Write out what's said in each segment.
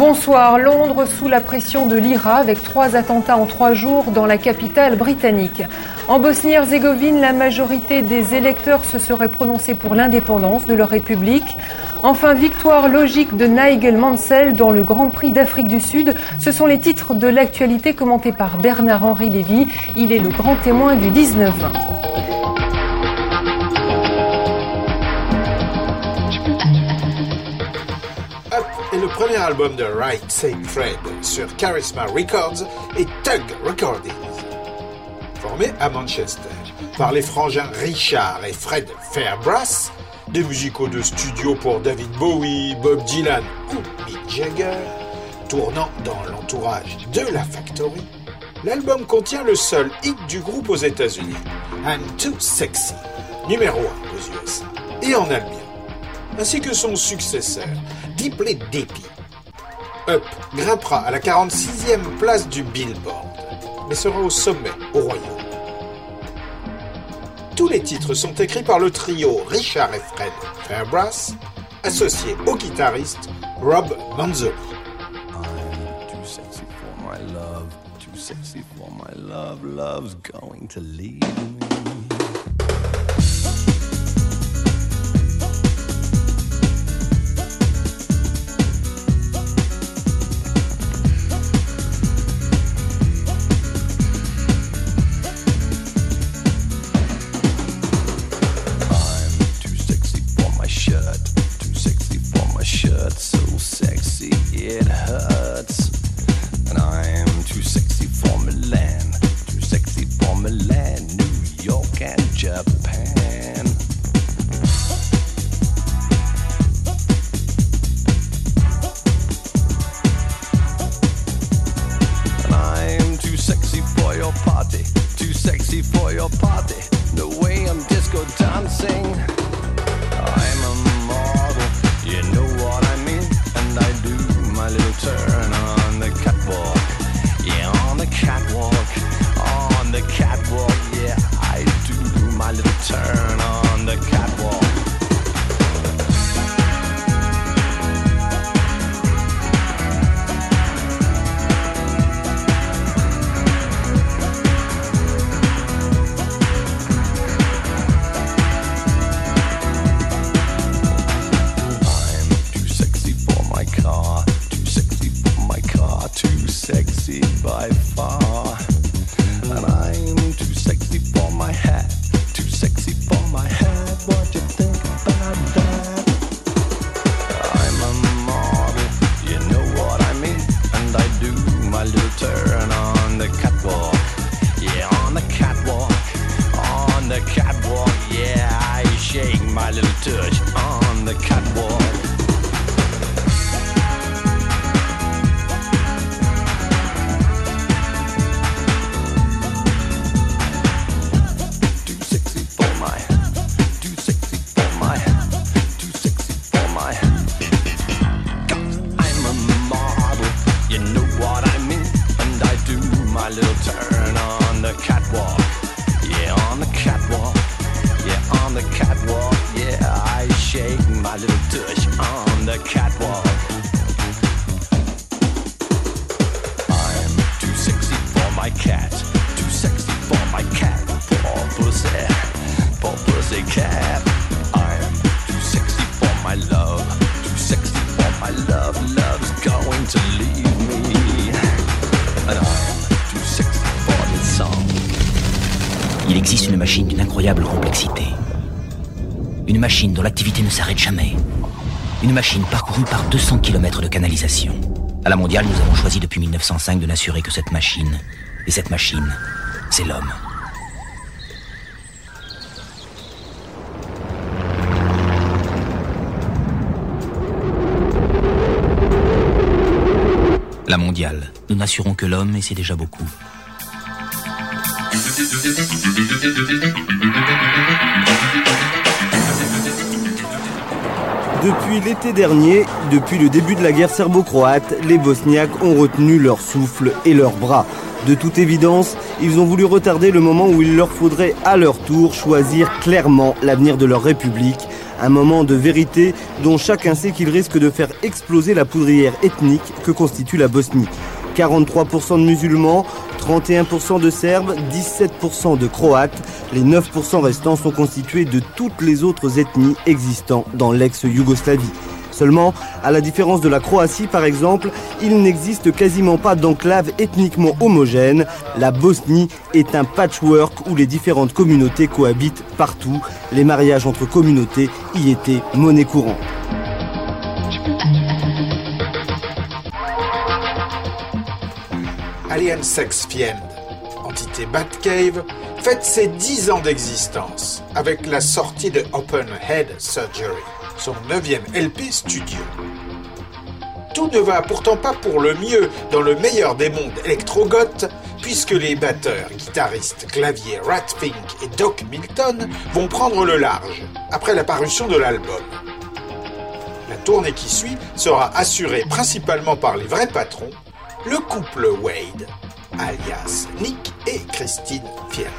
Bonsoir. Londres sous la pression de l'IRA avec trois attentats en trois jours dans la capitale britannique. En Bosnie-Herzégovine, la majorité des électeurs se seraient prononcés pour l'indépendance de leur république. Enfin, victoire logique de Nigel Mansell dans le Grand Prix d'Afrique du Sud. Ce sont les titres de l'actualité commentés par Bernard-Henri Lévy. Il est le grand témoin du 19-20. Premier album de Right Fred sur Charisma Records et Tug Recordings. Formé à Manchester par les frangins Richard et Fred Fairbrass, des musicaux de studio pour David Bowie, Bob Dylan ou Mick Jagger, tournant dans l'entourage de la Factory, l'album contient le seul hit du groupe aux États-Unis, I'm Too Sexy, numéro 1 aux USA et en Allemagne, ainsi que son successeur, Deeply Deepy. Grimpera à la 46e place du Billboard, mais sera au sommet au Royaume. Tous les titres sont écrits par le trio Richard et Fred Fairbrass, associé au guitariste Rob my love, too sexy for my love, love's going to leave me. Dont l'activité ne s'arrête jamais. Une machine parcourue par 200 km de canalisation. À la mondiale, nous avons choisi depuis 1905 de n'assurer que cette machine. Et cette machine, c'est l'homme. La mondiale. Nous n'assurons que l'homme et c'est déjà beaucoup. Depuis l'été dernier, depuis le début de la guerre serbo-croate, les Bosniaques ont retenu leur souffle et leurs bras. De toute évidence, ils ont voulu retarder le moment où il leur faudrait à leur tour choisir clairement l'avenir de leur république. Un moment de vérité dont chacun sait qu'il risque de faire exploser la poudrière ethnique que constitue la Bosnie. 43% de musulmans, 31% de Serbes, 17% de Croates. Les 9% restants sont constitués de toutes les autres ethnies existant dans l'ex-Yougoslavie. Seulement, à la différence de la Croatie par exemple, il n'existe quasiment pas d'enclave ethniquement homogène. La Bosnie est un patchwork où les différentes communautés cohabitent partout. Les mariages entre communautés y étaient monnaie courante. Alien Sex Fiend, entité Batcave, fête ses 10 ans d'existence avec la sortie de Open Head Surgery, son 9e LP studio. Tout ne va pourtant pas pour le mieux dans le meilleur des mondes électrogoth, puisque les batteurs, guitaristes, claviers Ratfink et Doc Milton vont prendre le large après la parution de l'album. La tournée qui suit sera assurée principalement par les vrais patrons, le couple Wade, alias Nick et Christine Fiel.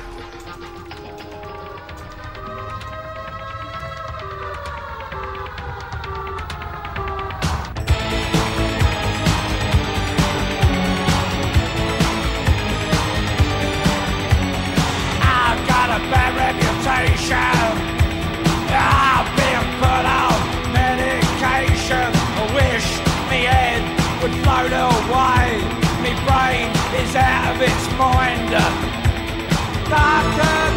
Mind. Doctor,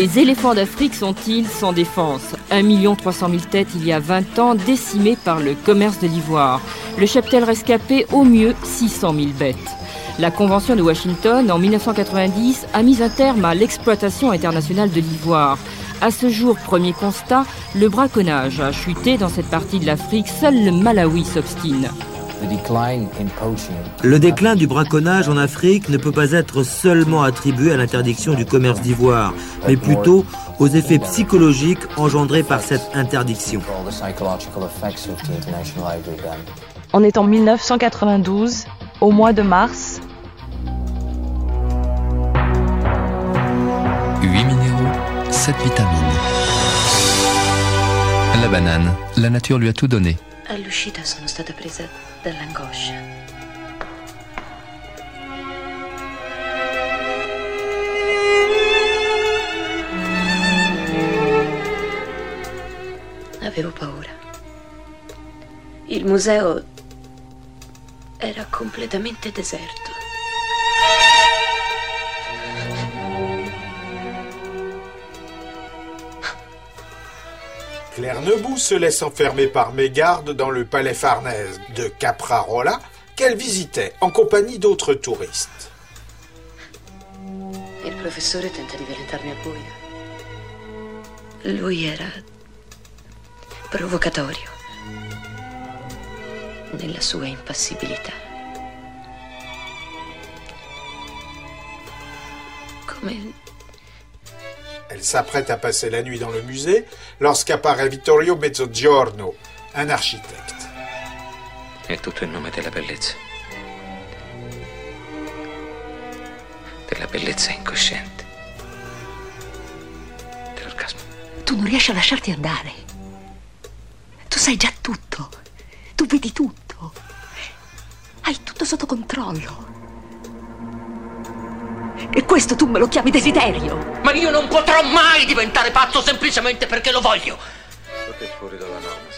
Les éléphants d'Afrique sont-ils sans défense? 1 300 000 têtes il y a 20 ans, décimées par le commerce de l'ivoire. Le cheptel rescapé, au mieux 600 000 bêtes. La Convention de Washington, en 1990, a mis un terme à l'exploitation internationale de l'ivoire. À ce jour, premier constat, le braconnage a chuté dans cette partie de l'Afrique. Seul le Malawi s'obstine. Le déclin du braconnage en Afrique ne peut pas être seulement attribué à l'interdiction du commerce d'ivoire, mais plutôt aux effets psychologiques engendrés par cette interdiction. On est en 1992, au mois de mars. 8 minéraux, 7 vitamines. La banane, la nature lui a tout donné. Dall'angoscia. Avevo paura. Il museo era completamente deserto. Claire se laisse enfermer par mégarde dans le palais Farnèse de Caprarola qu'elle visitait en compagnie d'autres touristes. Il professore tenta di violentarmi al buio. Lui era provocatorio nella sua impassibilità. Come Elle s'apprête à passer la nuit dans le musée lorsqu'apparaît Vittorio Mezzogiorno, un architecte. È tutto in nome della bellezza. Della bellezza incosciente. Dell'orgasmo. Tu non riesci a lasciarti andare. Tu sai già tutto. Tu vedi tutto. Hai tutto sotto controllo. E questo tu me lo chiami desiderio. Ma io non potrò mai diventare pazzo semplicemente perché lo voglio.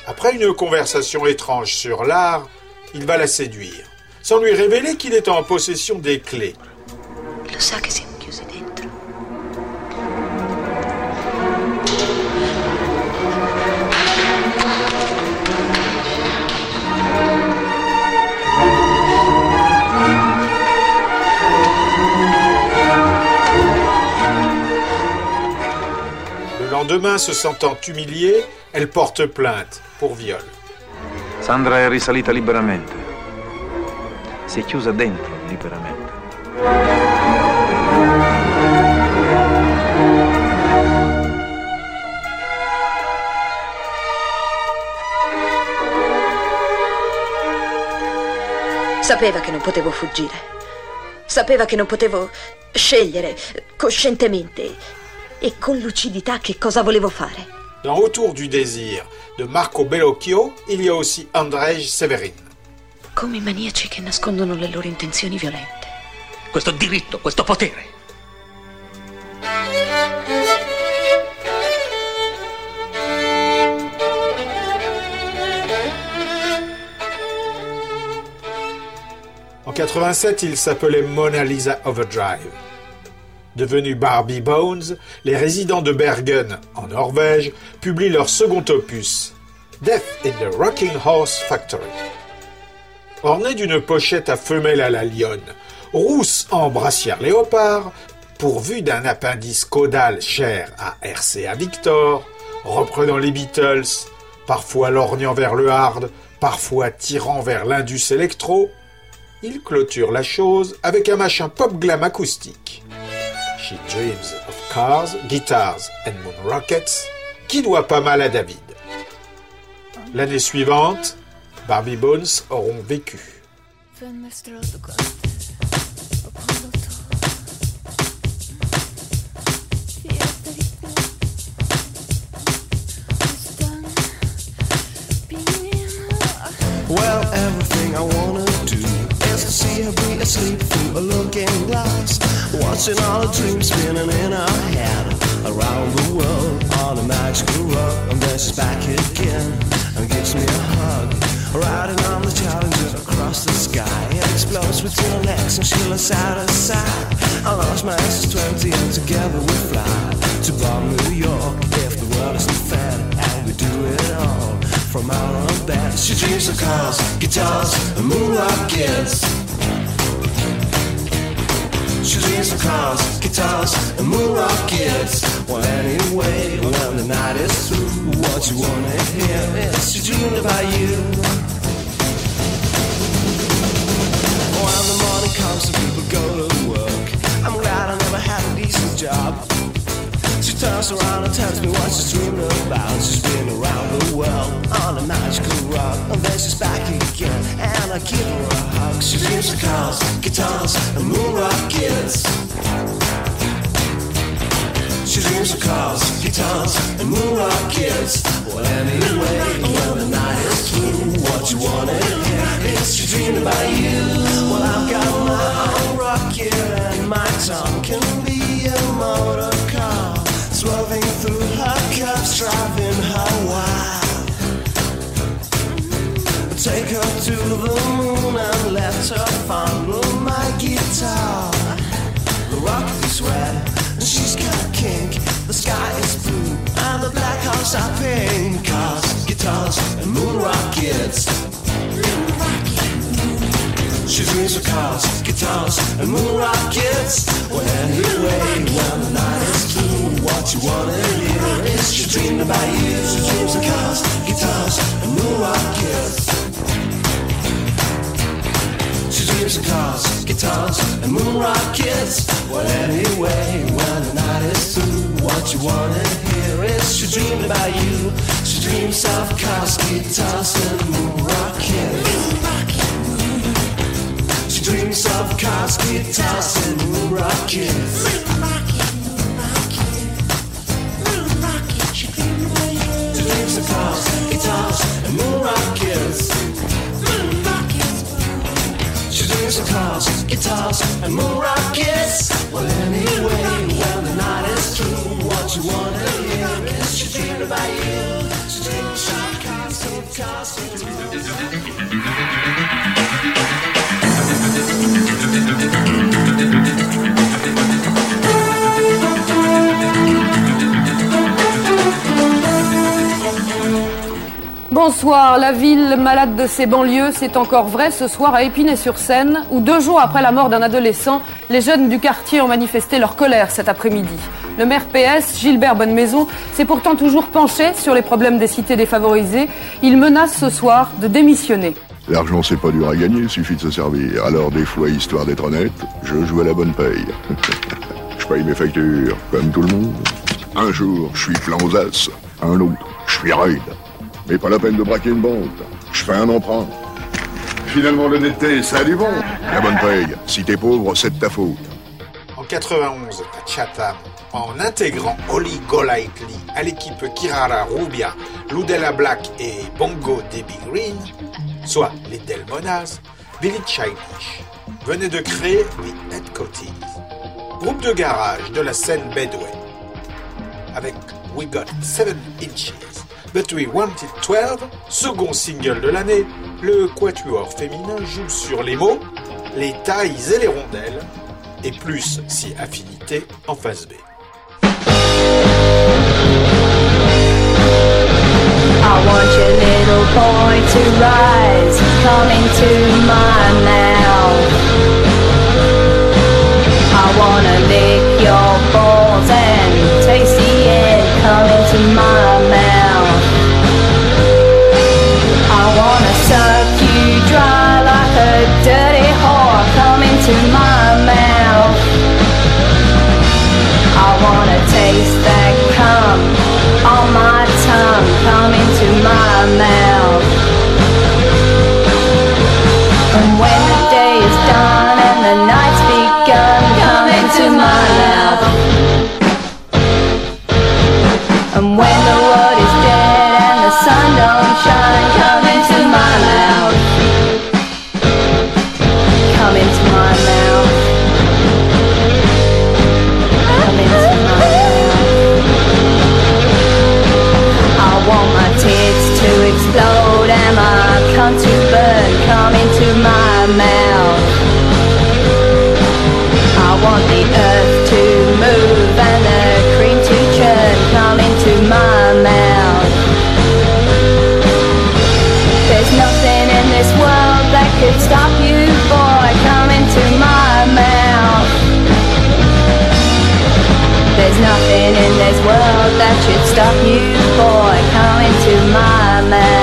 Après une conversation étrange sur l'art, il va la séduire, sans lui révéler qu'il est en possession des clés. lo sa che siamo lendemain, se sentant humiliée, elle porte plainte pour viol. Sandra è risalita liberamente. Si è chiusa dentro liberamente. Sapeva che non potevo fuggire. Sapeva che non potevo scegliere coscientemente e con lucidità che cosa volevo fare. Dans Autour du désir de Marco Bellocchio, il y a aussi Andrzej Severin. Come i maniaci che nascondono le loro intenzioni violente. Questo diritto, questo potere. En 87, il s'appelait Mona Lisa Overdrive. Devenus Barbie Bones, les résidents de Bergen, en Norvège, publient leur second opus, Death in the Rocking Horse Factory. Orné d'une pochette à femelle à la lionne, rousse en brassière léopard, pourvue d'un appendice caudal cher à RCA Victor, reprenant les Beatles, parfois lorgnant vers le hard, parfois tirant vers l'indus électro, il clôture la chose avec un machin pop glam acoustique. She Dreams of Cars, Guitars and Moon Rockets, qui doit pas mal à David. L'année suivante, Barbie Bones auront vécu. Well, everything I is to see her be asleep through a looking glass. Watching all the dreams spinning in her head around the world on a magical rug. And then she's back again and gives me a hug. Riding on the challenger across the sky and explodes with between her legs and she looks out of sight. I lost my ass 20 and together we fly to Bar New York. If the world isn't fair and we do it all from bed. She dreams of cars, guitars, and moon rockets. She dreams of cars, guitars, and moon rockets. Well, anyway, when the night is through, what you wanna hear is she dreamed about you. When the morning comes and people go turns around and tells me what she's dreaming about. She's been around the world on a magical rug, and then she's back again, and I give her a hug. She dreams of cars, guitars, and moon rockets. She dreams of cars, guitars, and moon rockets. Well, anyway, when the night is through, what you wanna hear is she dreaming about you. Well, I've got my own rocket, and my tongue can be a motor swerving through her curves, driving her wild. Take her to the moon and let her fondle my guitar. The rock is red and she's got kink. The sky is blue and the black holes are pink. Cars, guitars, and moon rockets. She dreams of cars, guitars, and moon rockets. Well, anyway, when the night is through, what you wanna hear is she dreamed about you. She dreams of cars, guitars, and moon rockets. She dreams of cars, guitars, and moon rockets. Well, anyway, when the night is through, what you wanna hear is she dreamed about you. She dreams of cars, guitars, and moon rockets. She dreams of cars, guitars, and moon rockets. She dreams of cars, guitars, and moon rockets. She dreams of cars, guitars, and moon rockets. Bonsoir, la ville malade de ses banlieues, c'est encore vrai ce soir à Épinay-sur-Seine, où deux jours après la mort d'un adolescent, les jeunes du quartier ont manifesté leur colère cet après-midi. Le maire PS, Gilbert Bonnemaison, s'est pourtant toujours penché sur les problèmes des cités défavorisées. Il menace ce soir de démissionner. L'argent, c'est pas dur à gagner, il suffit de se servir. Alors, des fois, histoire d'être honnête, je joue à la bonne paye. je paye mes factures, comme tout le monde. Un jour, je suis plein aux as. Un autre, je suis raide. Mais pas la peine de braquer une banque. Je fais un emprunt. Finalement, l'honnêteté, ça a du bon. La bonne paye, si t'es pauvre, c'est de ta faute. En 91, à Chatham, en intégrant Holly Golightly à l'équipe Kirara Rubia, Ludella Black et Bongo Debbie Green, soit les Delmonas, Billy Childish venait de créer les Headcoaties, groupe de garage de la scène Bedouin, avec We Got 7 Inches, But We Wanted 12, second single de l'année, le quatuor féminin joue sur les mots, les tailles et les rondelles, et plus si affinité en face B. I want your little boy to rise, come into my mouth. I wanna lick your balls and taste the end, come into my mouth. My mouth. I wanna taste that cum on my tongue, come into my mouth. And when the day is done and the night's begun, come into my mouth. want to burn come into my mouth. I want the earth to move and the cream to churn come into my mouth. There's nothing in this world that could stop you, boy, come into my mouth. There's nothing in this world that should stop you, boy, come into my mouth.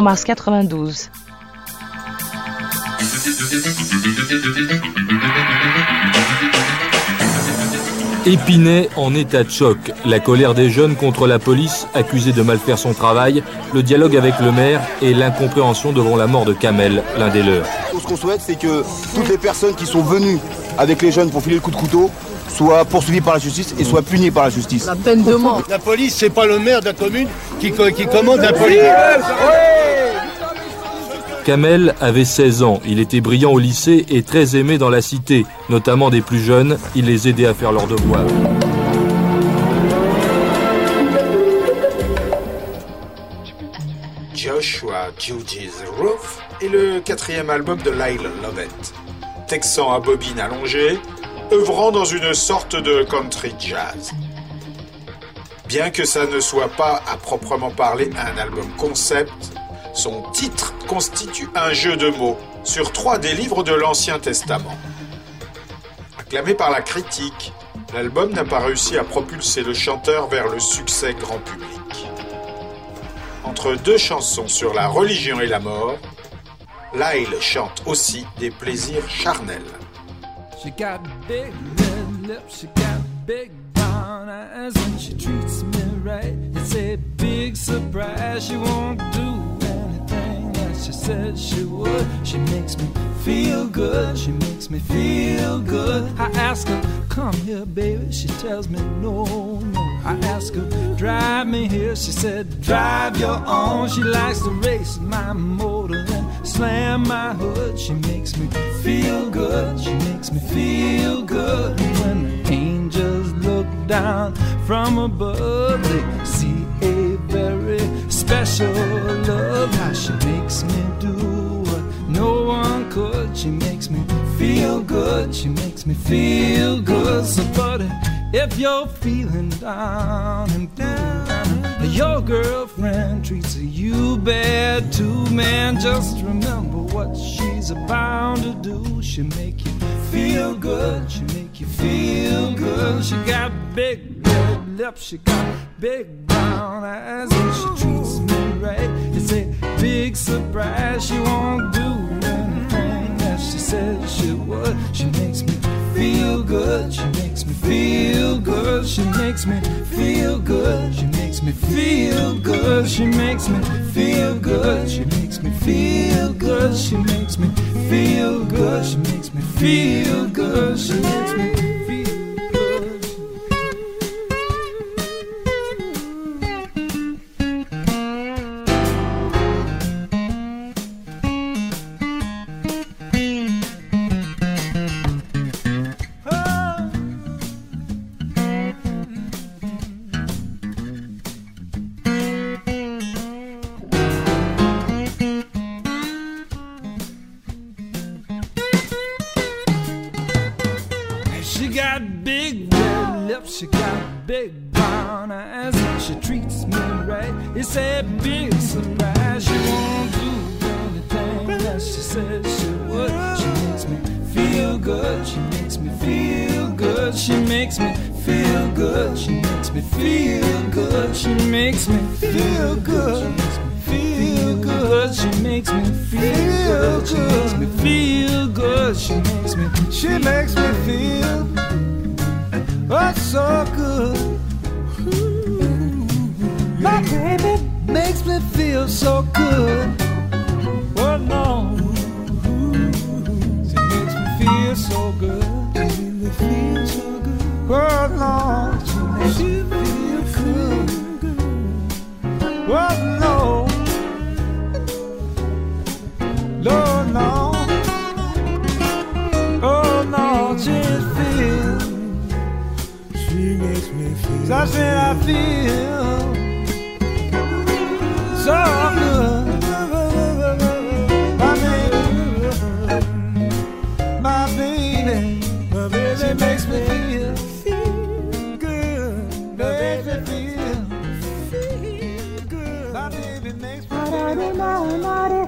En mars 92. Épinay en état de choc. La colère des jeunes contre la police, accusée de mal faire son travail, le dialogue avec le maire et l'incompréhension devant la mort de Kamel, l'un des leurs. Ce qu'on souhaite, c'est que toutes les personnes qui sont venues avec les jeunes pour filer le coup de couteau soient poursuivies par la justice et soient punies par la justice. La peine de mort. La police, c'est pas le maire de la commune qui, co- qui commande la police. Kamel avait 16 ans, il était brillant au lycée et très aimé dans la cité, notamment des plus jeunes, il les aidait à faire leurs devoirs. Joshua Judy's Roof est le quatrième album de Lyle Lovett, texan à bobine allongée, œuvrant dans une sorte de country jazz. Bien que ça ne soit pas à proprement parler un album concept, son titre constitue un jeu de mots sur trois des livres de l'Ancien Testament. Acclamé par la critique, l'album n'a pas réussi à propulser le chanteur vers le succès grand public. Entre deux chansons sur la religion et la mort, Lyle chante aussi des plaisirs charnels. She said she would. She makes me feel good. She makes me feel good. I ask her, come here, baby. She tells me no, no. I ask her, drive me here. She said, drive your own. She likes to race my motor and slam my hood. She makes me feel good. She makes me feel good. When the angels look down from above, they see a special love. How she makes me do what no one could. She makes me feel good. She makes me feel good. So, buddy, if you're feeling down and and your girlfriend treats you bad too, man, just remember what she's about to do. She make you feel good. She make you feel good. She got big red lips. She got big brown eyes, and she treats me right. It's a big surprise. She won't do anything that she said she would. She makes me feel good. She makes me feel good. She makes me feel good. She makes me feel good. She makes me feel good. She makes me feel good. She makes me feel good. She makes me feel good. She makes me makes me feel good. She makes me feel good. She makes me. She makes me feel. Oh, so good. Hmm. My baby makes me feel so good. Oh no, she makes me feel so good. She makes me feel so good. Oh no, she makes me feel good. Oh no She makes me feel. So I said I feel so good. My baby, my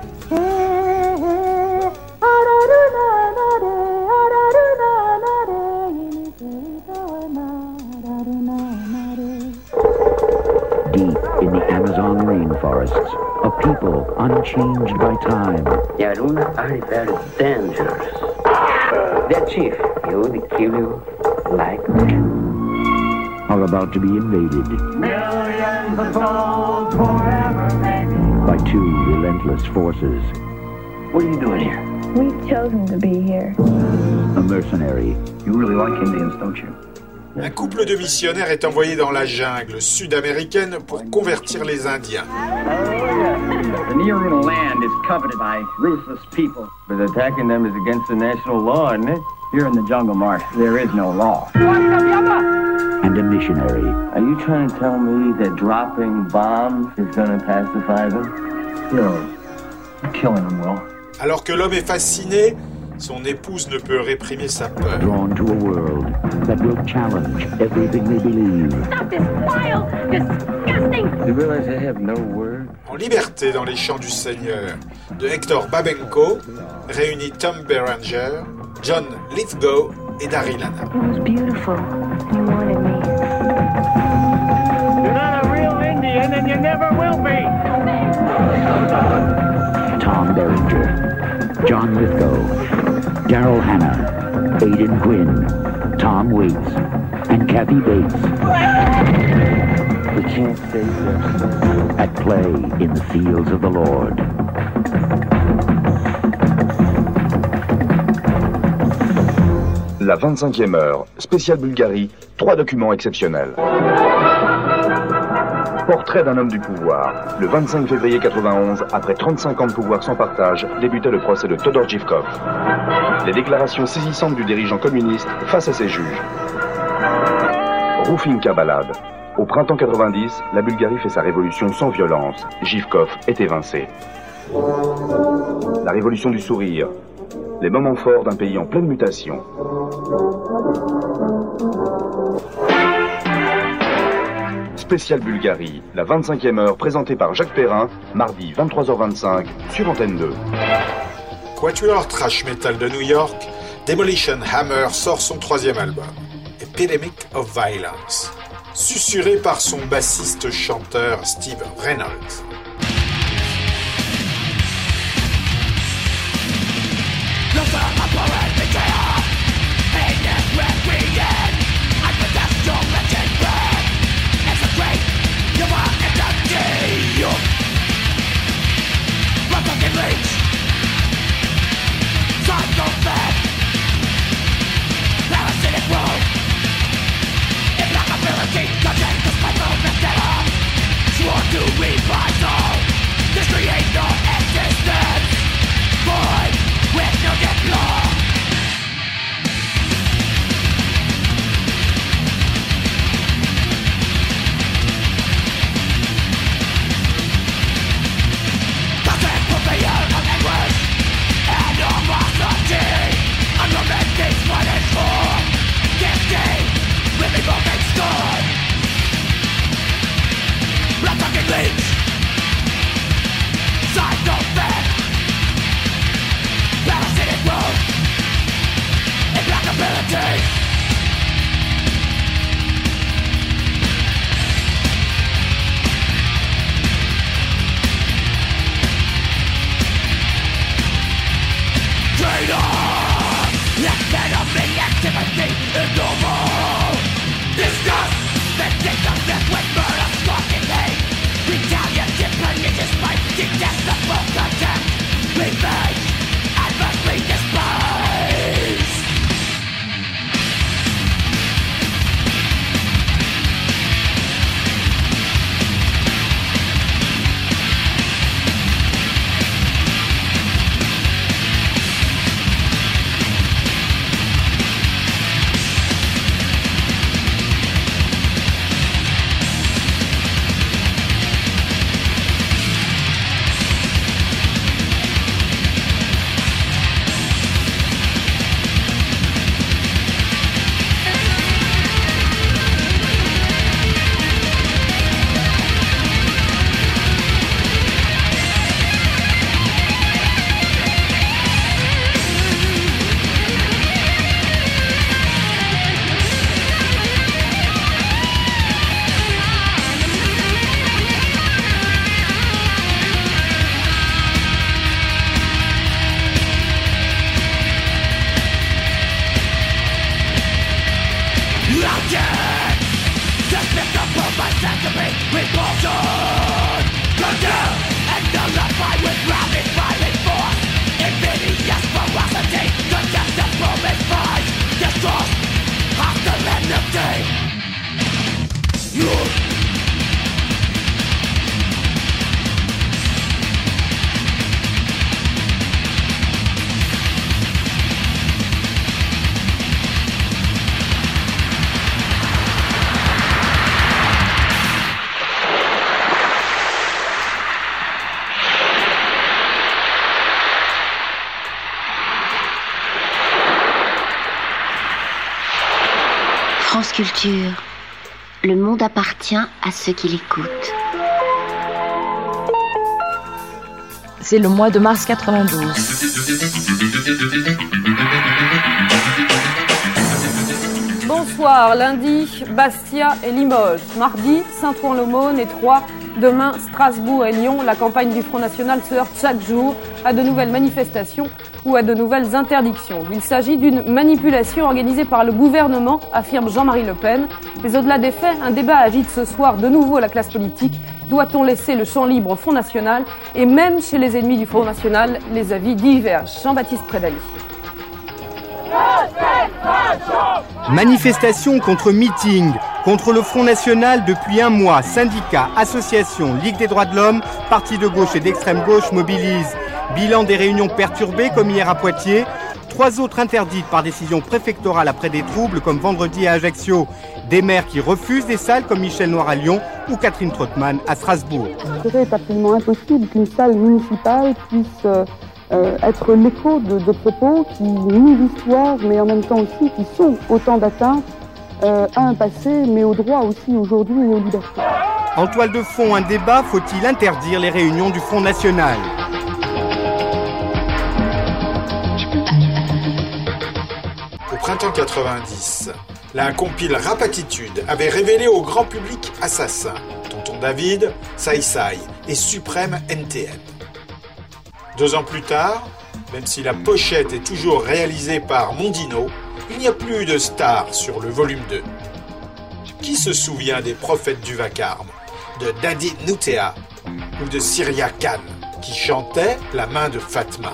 Amazon rainforests, a people unchanged by time. The Aruna are very dangerous. Their chief, he would kill you like men. Are about to be invaded Millions of souls forever by two relentless forces. What are you doing here? We've chosen to be here. A mercenary You really like Indians, don't you? Un couple de missionnaires est envoyé dans la jungle sud-américaine pour convertir les Indiens. The Nearuna land is coveted by ruthless people. But attacking them is against the national law, isn't it? Here in the jungle, Mark, there is no law. and a missionary. Are you trying to tell me that dropping bombs is going to pacify them? No. Killing them will. Alors que l'homme est fasciné, son épouse ne peut réprimer sa peur. Drawn to a world that will challenge everything they believe. Stop this vile, disgusting. You realize they have no word? En liberté dans les champs du Seigneur, de Hector Babenko, réunit Tom Berenger, John Lithgow et Daryl Hannah. It was beautiful. You wanted me. You're not a real Indian, and you never will be. Tom Berenger, John Lithgow, Daryl Hannah, Aidan Quinn, Tom Waits, and Kathy Bates. Stay there. At play in the fields of the Lord. La 25e heure, spéciale Bulgarie, trois documents exceptionnels. Portrait d'un homme du pouvoir. Le 25 février 91, après 35 ans de pouvoir sans partage, débutait le procès de Todor Zhivkov. Les déclarations saisissantes du dirigeant communiste face à ses juges. Rufinka Balade. Au printemps 90, la Bulgarie fait sa révolution sans violence. Zhivkov est évincé. La révolution du sourire. Les moments forts d'un pays en pleine mutation. Spécial Bulgarie, la 25e heure présentée par Jacques Perrin, mardi 23h25 sur Antenne 2. Quatuor Trash Metal de New York, Demolition Hammer sort son troisième album, Epidemic of Violence, susurré par son bassiste-chanteur Steve Reynolds. To revive Culture. Le monde appartient à ceux qui l'écoutent. C'est le mois de mars 92. Bonsoir, lundi, Bastia et Limoges. Mardi, Saint-Ouen-l'Aumône et Troyes. Demain, Strasbourg et Lyon. La campagne du Front National se heurte chaque jour à de nouvelles manifestations ou à de nouvelles interdictions. Il s'agit d'une manipulation organisée par le gouvernement, affirme Jean-Marie Le Pen. Mais au-delà des faits, un débat agite ce soir de nouveau la classe politique. Doit-on laisser le champ libre au Front National? Et même chez les ennemis du Front National, les avis divergent. Jean-Baptiste Prédali. Manifestation contre meeting, contre le Front National depuis un mois. Syndicats, associations, Ligue des droits de l'homme, partis de gauche et d'extrême gauche mobilisent. Bilan des réunions perturbées comme hier à Poitiers. Trois autres interdites par décision préfectorale après des troubles comme vendredi à Ajaccio. Des maires qui refusent des salles comme Michel Noir à Lyon ou Catherine Trottmann à Strasbourg. Serait absolument impossible qu'une salle municipale puisse euh, être l'écho de, de propos qui nient l'histoire, mais en même temps aussi qui sont autant d'atteintes euh, à un passé, mais au droit aussi aujourd'hui et aux libertés. En toile de fond, un débat, faut-il interdire les réunions du Front National? Au printemps 90, la compile Rapatitude avait révélé au grand public Assassin, Tonton David, Sai Sai et Suprême NTM. Deux ans plus tard, même si la pochette est toujours réalisée par Mondino, il n'y a plus de stars sur le volume 2. Qui se souvient des prophètes du vacarme, de Daddy Nutea ou de Syria Khan qui chantait La main de Fatma?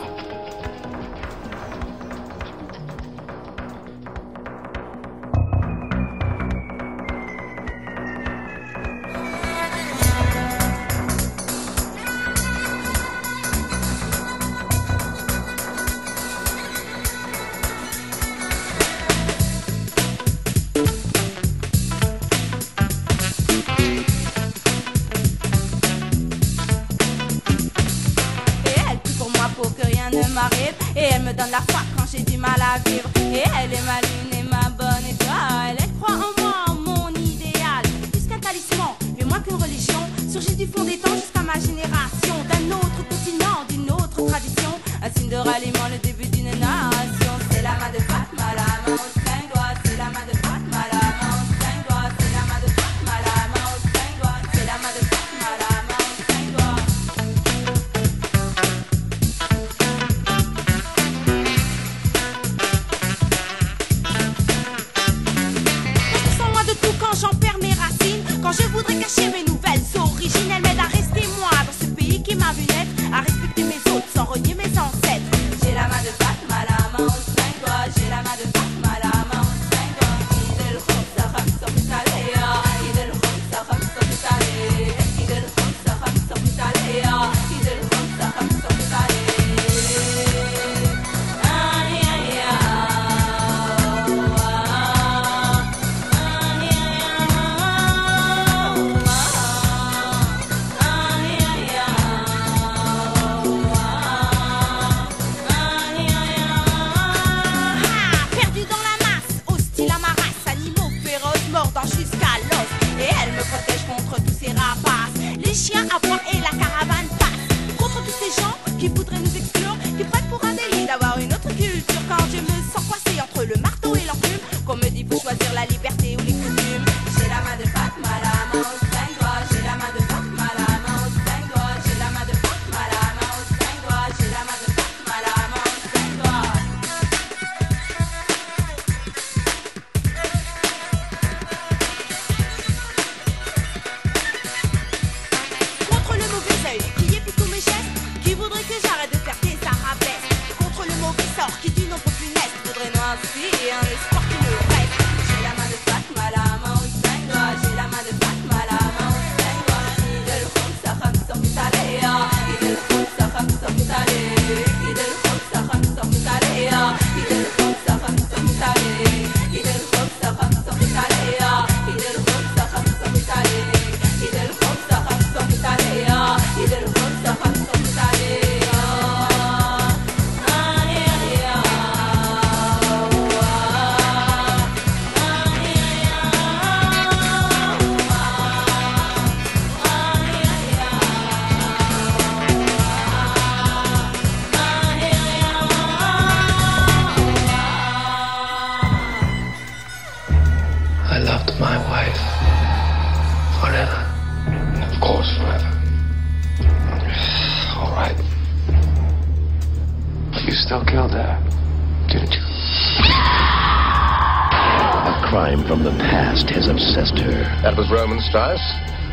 Strauss.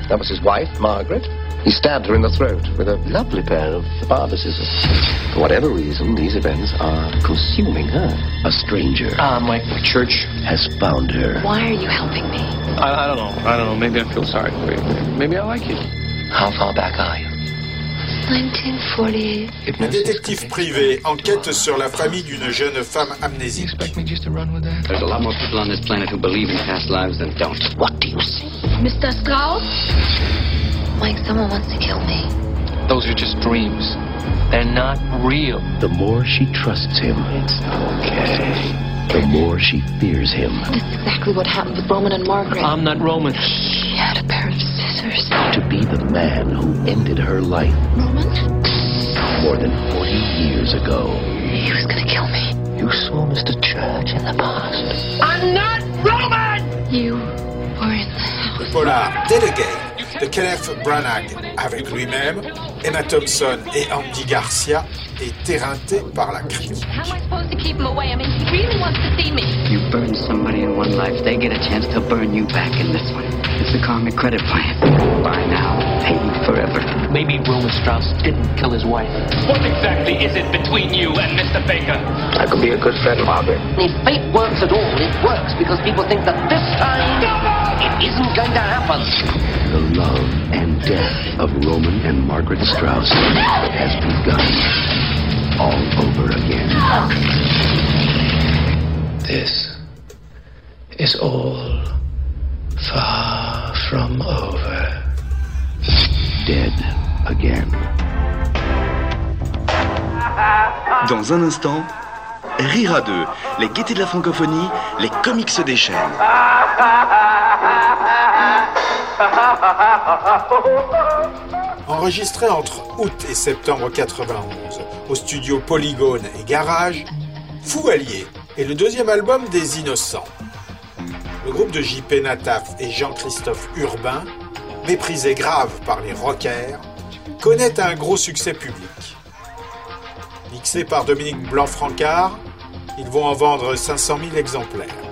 That was his wife, Margaret. He stabbed her in the throat with a lovely pair of barber scissors. For whatever reason, these events are consuming her. A stranger Ah, my church. has found her. Why are you helping me? I, I don't know. I don't know. Maybe I feel sorry for you. Maybe I like you. How far back are you? 1948. Un détective privé enquête sur la famille d'une jeune femme amnésique. There's a lot more people on this planet who believe in past lives than don't. What do you see? Mr. Strauss? Mike, someone wants to kill me. Those are just dreams. They're not real. The more she trusts him, it's okay. the more she fears him. This is exactly what happened with Roman and Margaret. I'm not Roman. He had a pair of scissors. To be the man who ended her life Roman? more than 40 years ago. He was gonna kill me. You saw Mr. Church in the past. I'm not Roman! You were in the house. Le polar Delegate de Kenneth Branagh avec lui-même, Emma Thompson et Andy Garcia est éreinté par la crise. How am I supposed to keep him away? I mean, he really wants to see me. You burn somebody in one life, they get a chance to burn you back in this one. It's the karmic credit plan. Buy now, pay forever. Maybe Roman Strauss didn't kill his wife. What exactly is it between you and Mr. Baker? I could be a good friend, Margaret. If fate works at all, it works because people think that this time it isn't going to happen. The love and death of Roman and Margaret Strauss has begun all over again. This is all far from over. Dead again. Dans un instant, Rire à deux, les gaietés de la francophonie, les comics des chaînes. Enregistré entre août et septembre 91 au studio Polygone et Garage, Fou Allié est le deuxième album des Innocents. Le groupe de JP Nataf et Jean-Christophe Urbain, méprisé grave par les rockers, connaît un gros succès public. Mixé par Dominique Blanc-Francard, ils vont en vendre 500 000 exemplaires.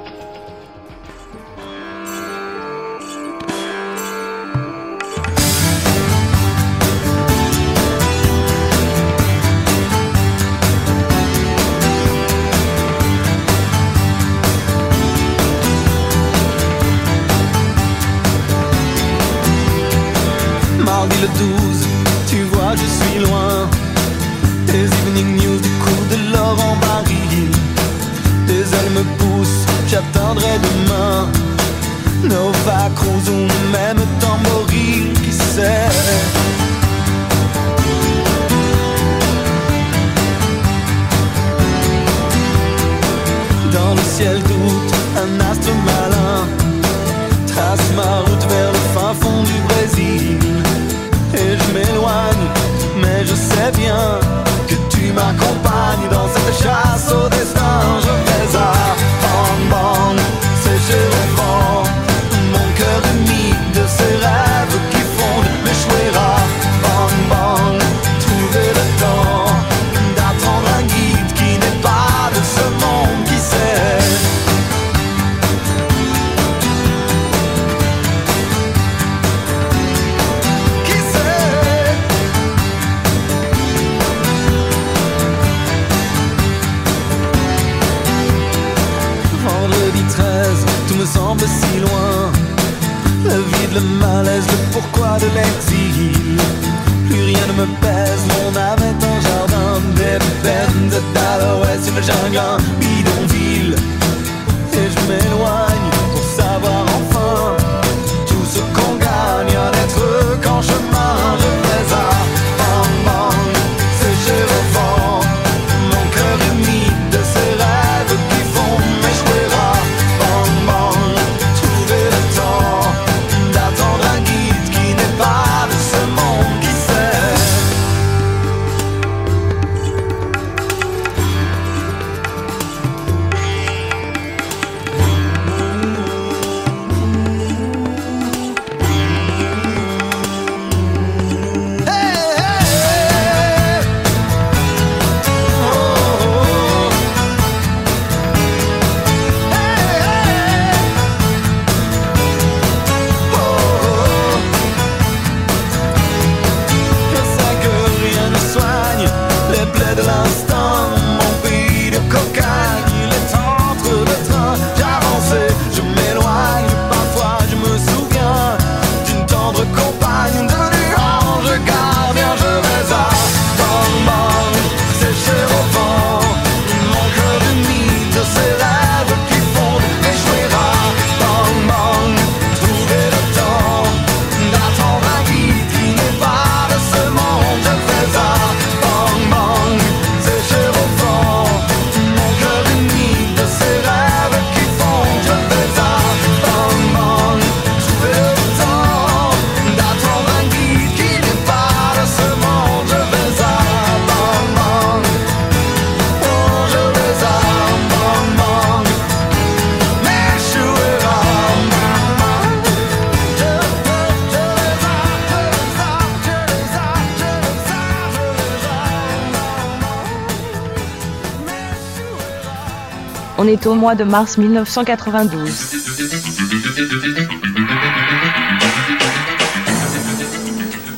Au mois de mars 1992.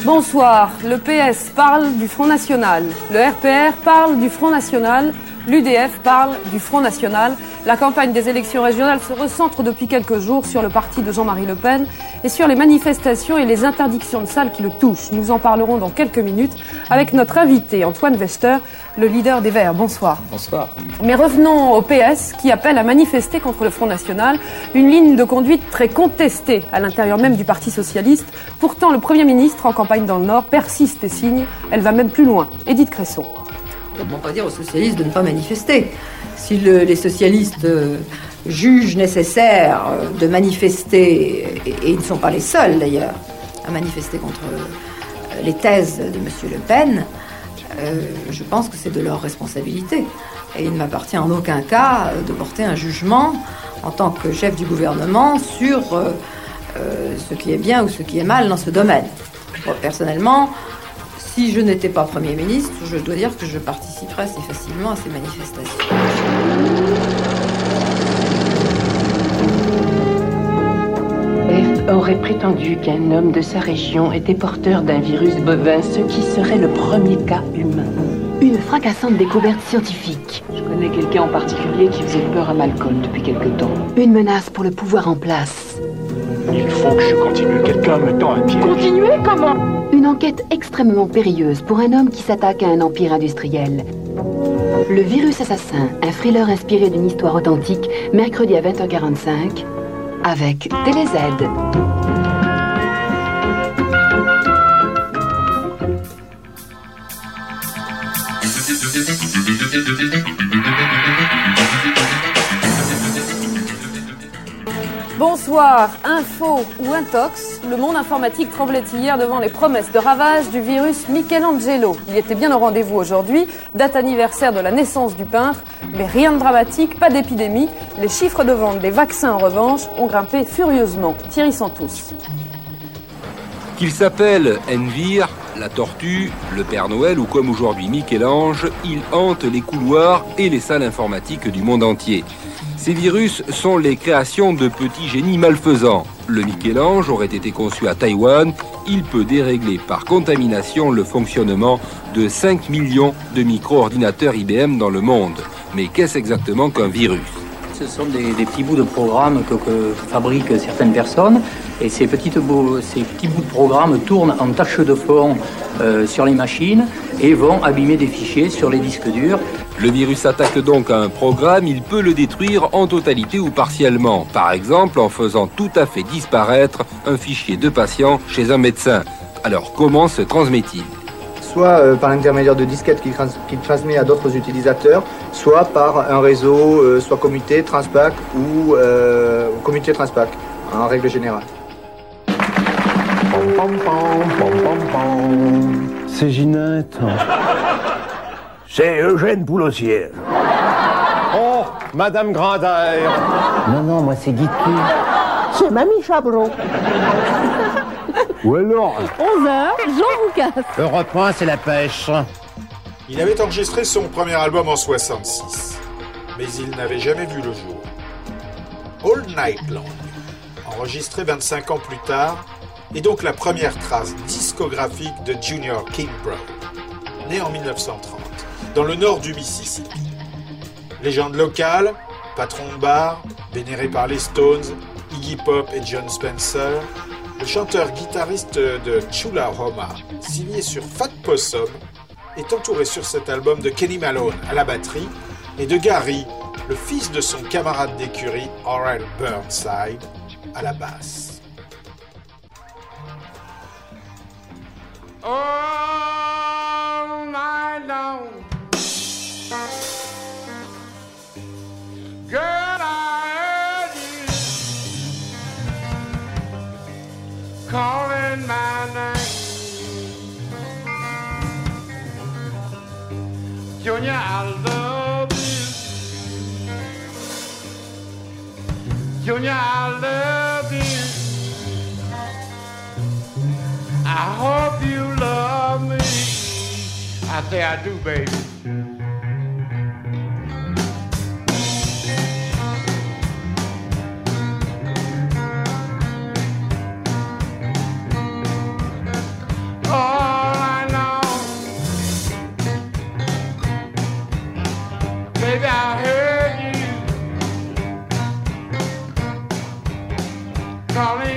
Bonsoir. Le PS parle du Front National. Le RPR parle du Front National. L'UDF parle du Front National. La campagne des élections régionales se recentre depuis quelques jours sur le parti de Jean-Marie Le Pen et sur les manifestations et les interdictions de salles qui le touchent. Nous en parlerons dans quelques minutes avec notre invité Antoine Wester, le leader des Verts. Bonsoir. Bonsoir. Mais revenons au PS qui appelle à manifester contre le Front National, une ligne de conduite très contestée à l'intérieur même du Parti Socialiste. Pourtant, le Premier ministre en campagne dans le Nord persiste et signe. Elle va même plus loin. Édith Cresson. Ne pas dire aux socialistes de ne pas manifester. Si le- les socialistes euh, jugent nécessaire euh, de manifester, et, ils ne sont pas les seuls d'ailleurs à manifester contre euh, les thèses de M. Le Pen, je pense que c'est de leur responsabilité. Et il ne m'appartient en aucun cas de porter un jugement en tant que chef du gouvernement sur ce qui est bien ou ce qui est mal dans ce domaine. Personnellement, si je n'étais pas Premier ministre, je dois dire que je participerais assez facilement à ces manifestations. F aurait prétendu qu'un homme de sa région était porteur d'un virus bovin, ce qui serait le premier cas humain. Une fracassante découverte scientifique. Je connais quelqu'un en particulier qui faisait peur à Malcolm depuis quelque temps. Une menace pour le pouvoir en place. Il faut que je continue. Quelqu'un me tend un piège. Continuez comment Une enquête extrêmement périlleuse pour un homme qui s'attaque à un empire industriel. Le virus assassin, un thriller inspiré d'une histoire authentique, mercredi à 20h45, avec TéléZ. Bonsoir, info ou intox, le monde informatique tremblait hier devant les promesses de ravage du virus Michelangelo. Il était bien au rendez-vous aujourd'hui, date anniversaire de la naissance du peintre, mais rien de dramatique, pas d'épidémie. Les chiffres de vente des vaccins en revanche ont grimpé furieusement. Thierry Santous. Qu'il s'appelle Envir, la tortue, le Père Noël ou comme aujourd'hui Michel-Ange, il hante les couloirs et les salles informatiques du monde entier. Ces virus sont les créations de petits génies malfaisants. Le Michel-Ange aurait été conçu à Taïwan. Il peut dérégler par contamination le fonctionnement de 5 millions de micro-ordinateurs IBM dans le monde. Mais qu'est-ce exactement qu'un virus? Ce sont des, petits bouts de programme que, que fabriquent certaines personnes. Et ces, petites bouts- ces petits bouts de programme tournent en tâche de fond euh, sur les machines et vont abîmer des fichiers sur les disques durs. Le virus attaque donc un programme, il peut le détruire en totalité ou partiellement, par exemple en faisant tout à fait disparaître un fichier de patient chez un médecin. Alors comment se transmet-il? Soit euh, par l'intermédiaire de disquettes qui, trans- qui transmet à d'autres utilisateurs, soit par un réseau, euh, soit comité, Transpac ou euh, ou comité Transpac, en règle générale. C'est Ginette. C'est Eugène Poulossière. Oh, Madame Grandaire. Non, non, moi c'est Guitou. C'est Mamie Chabron. Ou alors 11h, Jean Roucas. Europe 1, c'est la pêche. Il avait enregistré son premier album en 66, mais il n'avait jamais vu le jour. All Night Long, enregistré 25 ans plus tard, est donc la première trace discographique de Junior Kimbrough, né en 1930, dans le nord du Mississippi. Légende locale, patron de bar, vénéré par les Stones, Iggy Pop et John Spencer, le chanteur-guitariste de Chula-Homa, signé sur Fat Possum, est entouré sur cet album de Kenny Malone à la batterie et de Gary, le fils de son camarade d'écurie Oral Burnside, à la basse. All night long. Girl, I heard you calling my name. Junior, I love you. Junior, I love you. I hope you love me. I say I do, baby. All I know, baby, I heard you calling.